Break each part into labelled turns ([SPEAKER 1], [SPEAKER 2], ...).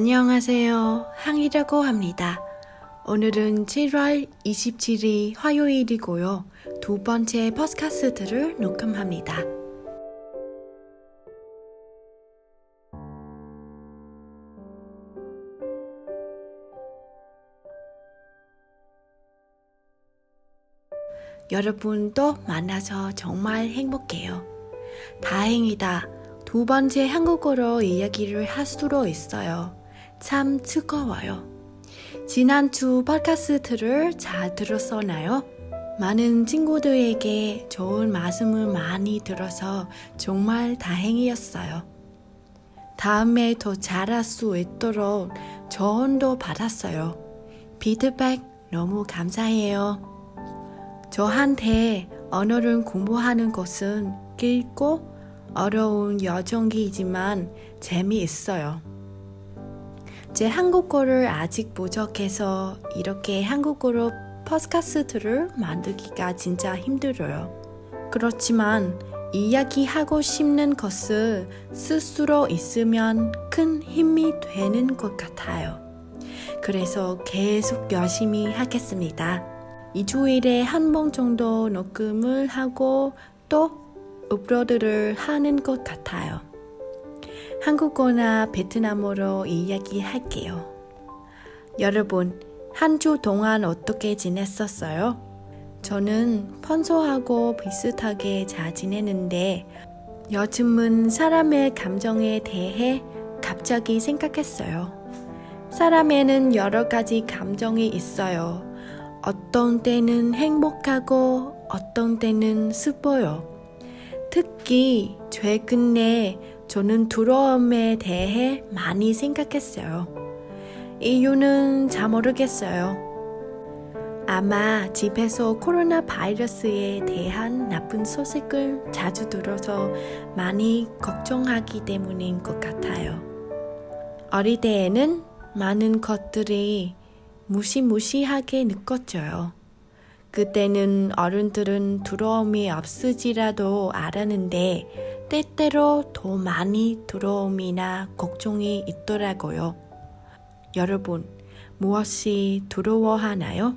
[SPEAKER 1] 안녕하세요. 항이라고 합니다. 오늘은 7월 27일 화요일이고요. 두 번째 퍼스카스트를 녹음합니다. 여러분도 만나서 정말 행복해요. 다행이다. 두 번째 한국어로 이야기를 할 수도 있어요. 참 즐거워요. 지난주 팟캐스트를 잘 들었었나요? 많은 친구들에게 좋은 말씀을 많이 들어서 정말 다행이었어요. 다음에 더 잘할 수 있도록 조언도 받았어요. 피드백 너무 감사해요. 저한테 언어를 공부하는 것은 길고 어려운 여정이지만 재미있어요. 제 한국어를 아직 부족해서 이렇게 한국어로 퍼스카스트를 만들기가 진짜 힘들어요. 그렇지만 이야기하고 싶는 것을 스스로 있으면 큰 힘이 되는 것 같아요. 그래서 계속 열심히 하겠습니다. 이주일에 한 번 정도 녹음을 하고 또 업로드를 하는 것 같아요. 한국어나 베트남어로 이야기할게요. 여러분, 한 주 동안 어떻게 지냈었어요? 저는 평소하고 비슷하게 잘 지내는데 요즘은 사람의 감정에 대해 갑자기 생각했어요. 사람에는 여러 가지 감정이 있어요. 어떤 때는 행복하고 어떤 때는 슬퍼요. 특히 최근에 저는 두려움에 대해 많이 생각했어요. 이유는 잘 모르겠어요. 아마 집에서 코로나 바이러스에 대한 나쁜 소식을 자주 들어서 많이 걱정하기 때문인 것 같아요. 어릴 때에는 많은 것들이 무시무시하게 느껴져요. 그때는 어른들은 두려움이 없으지라도 알았는데 때때로 더 많이 두려움이나 걱정이 있더라고요. 여러분, 무엇이 두려워하나요?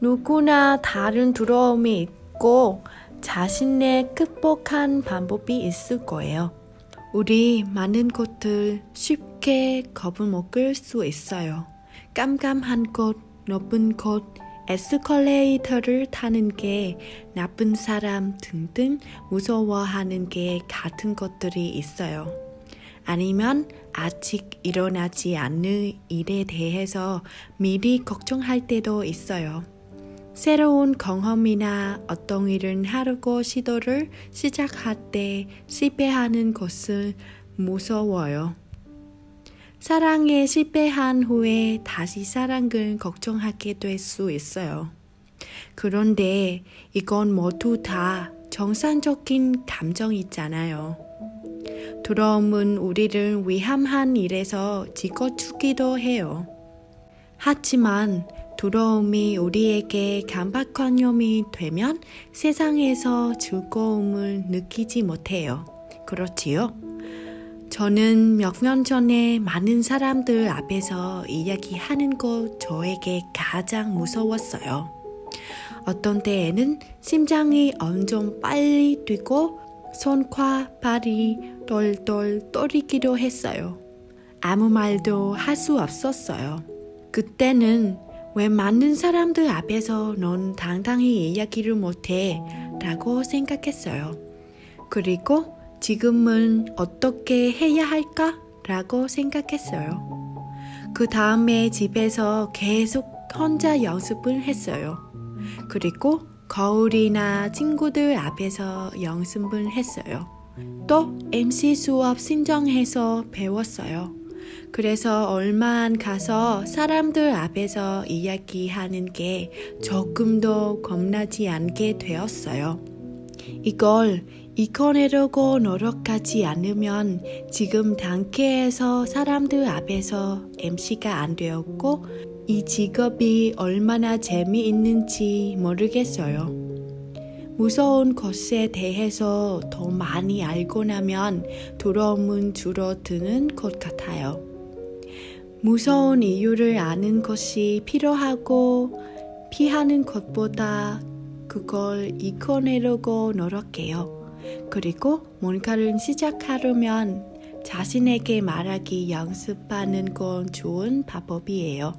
[SPEAKER 1] 누구나 다른 두려움이 있고 자신의 극복한 방법이 있을 거예요. 우리 많은 것들 쉽게 겁을 먹을 수 있어요. 깜깜한 곳, 높은 곳, 에스컬레이터를 타는 게 나쁜 사람 등등 무서워하는 게 같은 것들이 있어요. 아니면 아직 일어나지 않는 일에 대해서 미리 걱정할 때도 있어요. 새로운 경험이나 어떤 일을 하려고 시도를 시작할 때 실패하는 것을 무서워요. 사랑에 실패한 후에 다시 사랑을 걱정하게 될 수 있어요. 그런데 이건 모두 다 정상적인 감정이잖아요. 두려움은 우리를 위험한 일에서 지켜주기도 해요. 하지만 두려움이 우리에게 강박관념이 되면 세상에서 즐거움을 느끼지 못해요. 그렇지요? 저는 몇 년 전에 많은 사람들 앞에서 이야기하는 것 저에게 가장 무서웠어요. 어떤 때에는 심장이 엄청 빨리 뛰고 손과 발이 똘똘 떨리기도 했어요. 아무 말도 할 수 없었어요. 그때는 왜 많은 사람들 앞에서 넌 당당히 이야기를 못해 라고 생각했어요. 그리고 지금은 어떻게 해야 할까? 라고 생각했어요. 그 다음에 집에서 계속 혼자 연습을 했어요. 그리고 거울이나 친구들 앞에서 연습을 했어요. 또 MC 수업 신청해서 배웠어요. 그래서 얼마 안 가서 사람들 앞에서 이야기하는 게 조금 더 겁나지 않게 되었어요. 이걸 이겨내려고 노력하지 않으면 지금 단계에서 사람들 앞에서 MC가 안 되었고 이 직업이 얼마나 재미있는지 모르겠어요. 무서운 것에 대해서 더 많이 알고 나면 두려움은 줄어드는 것 같아요. 무서운 이유를 아는 것이 필요하고 피하는 것보다 그걸 이겨내려고 노력해요. 그리고 뭔가를 시작하려면 자신에게 말하기 연습하는 건 좋은 방법이에요.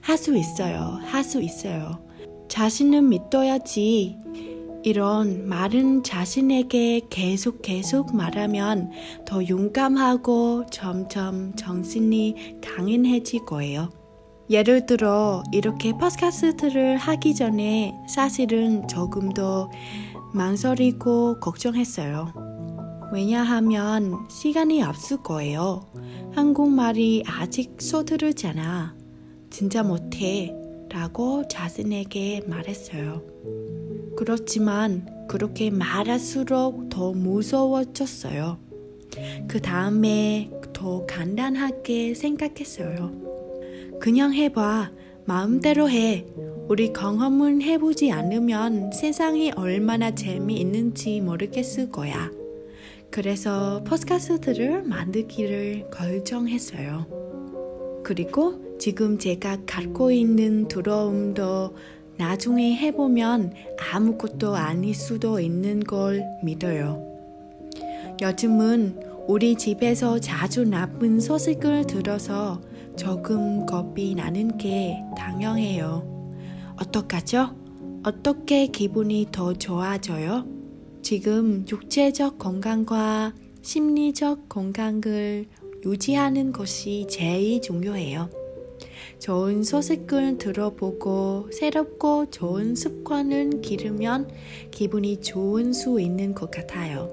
[SPEAKER 1] 할 수 있어요. 할 수 있어요. 자신은 믿어야지. 이런 말은 자신에게 계속 계속 말하면 더 용감하고 점점 정신이 강인해질 거예요. 예를 들어 이렇게 팟캐스트를 하기 전에 사실은 조금 더 망설이고 걱정했어요. 왜냐하면 시간이 없을 거예요. 한국말이 아직 서두르잖아. 진짜 못해. 라고 자신에게 말했어요. 그렇지만 그렇게 말할수록 더 무서워졌어요. 그 다음에 더 간단하게 생각했어요. 그냥 해봐. 마음대로 해. 우리 경험을 해보지 않으면 세상이 얼마나 재미있는지 모르겠을 거야. 그래서 포스카스트를 만들기를 결정했어요. 그리고 지금 제가 갖고 있는 두려움도 나중에 해보면 아무것도 아닐 수도 있는 걸 믿어요. 요즘은 우리 집에서 자주 나쁜 소식을 들어서 조금 겁이 나는 게 당연해요. 어떡하죠? 어떻게 기분이 더 좋아져요? 지금 육체적 건강과 심리적 건강을 유지하는 것이 제일 중요해요. 좋은 소식을 들어보고 새롭고 좋은 습관을 기르면 기분이 좋은 수 있는 것 같아요.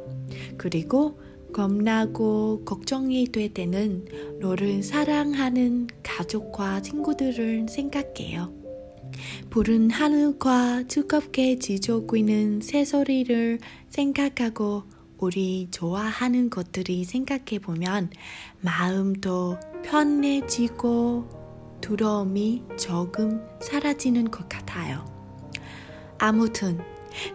[SPEAKER 1] 그리고 겁나고 걱정이 될 때는 너를 사랑하는 가족과 친구들을 생각해요. 푸른 하늘과 두껍게 지저고 있는 새소리를 생각하고 우리 좋아하는 것들이 생각해 보면 마음도 편해지고 두려움이 조금 사라지는 것 같아요. 아무튼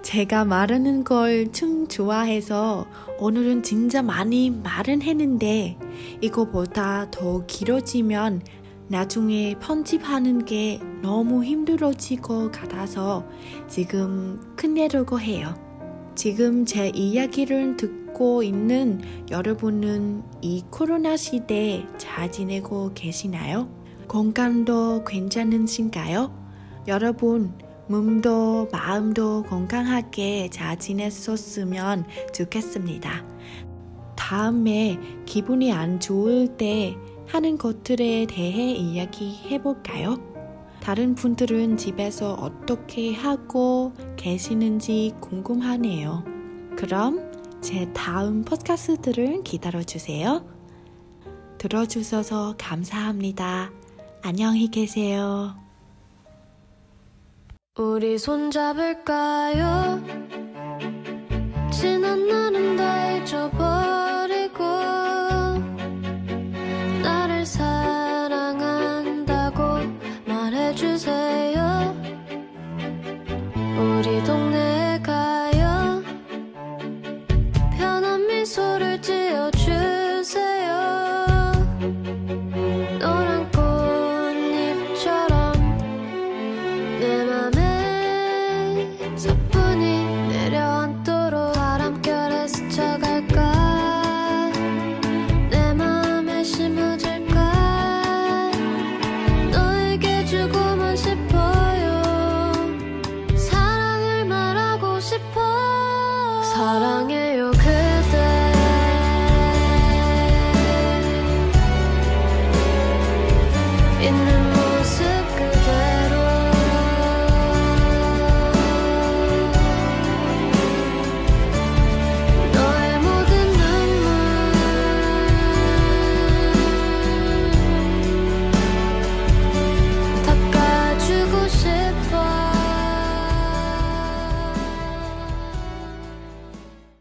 [SPEAKER 1] 제가 말하는 걸 참 좋아해서 오늘은 진짜 많이 말은 했는데 이거보다 더 길어지면 나중에 편집하는 게 너무 힘들어질 것 같아서 지금 끝내려고 해요. 지금 제 이야기를 듣고 있는 여러분은 이 코로나 시대 잘 지내고 계시나요? 건강도 괜찮으신가요? 여러분, 몸도 마음도 건강하게 잘 지냈었으면 좋겠습니다. 다음에 기분이 안 좋을 때 하는 것들에 대해 이야기해 볼까요? 다른 분들은 집에서 어떻게 하고 계시는지 궁금하네요. 그럼 제 다음 팟캐스트를 기다려 주세요. 들어주셔서 감사합니다. 안녕히 계세요.
[SPEAKER 2] 우리 손잡을까요? 지난 날은 다 잊어버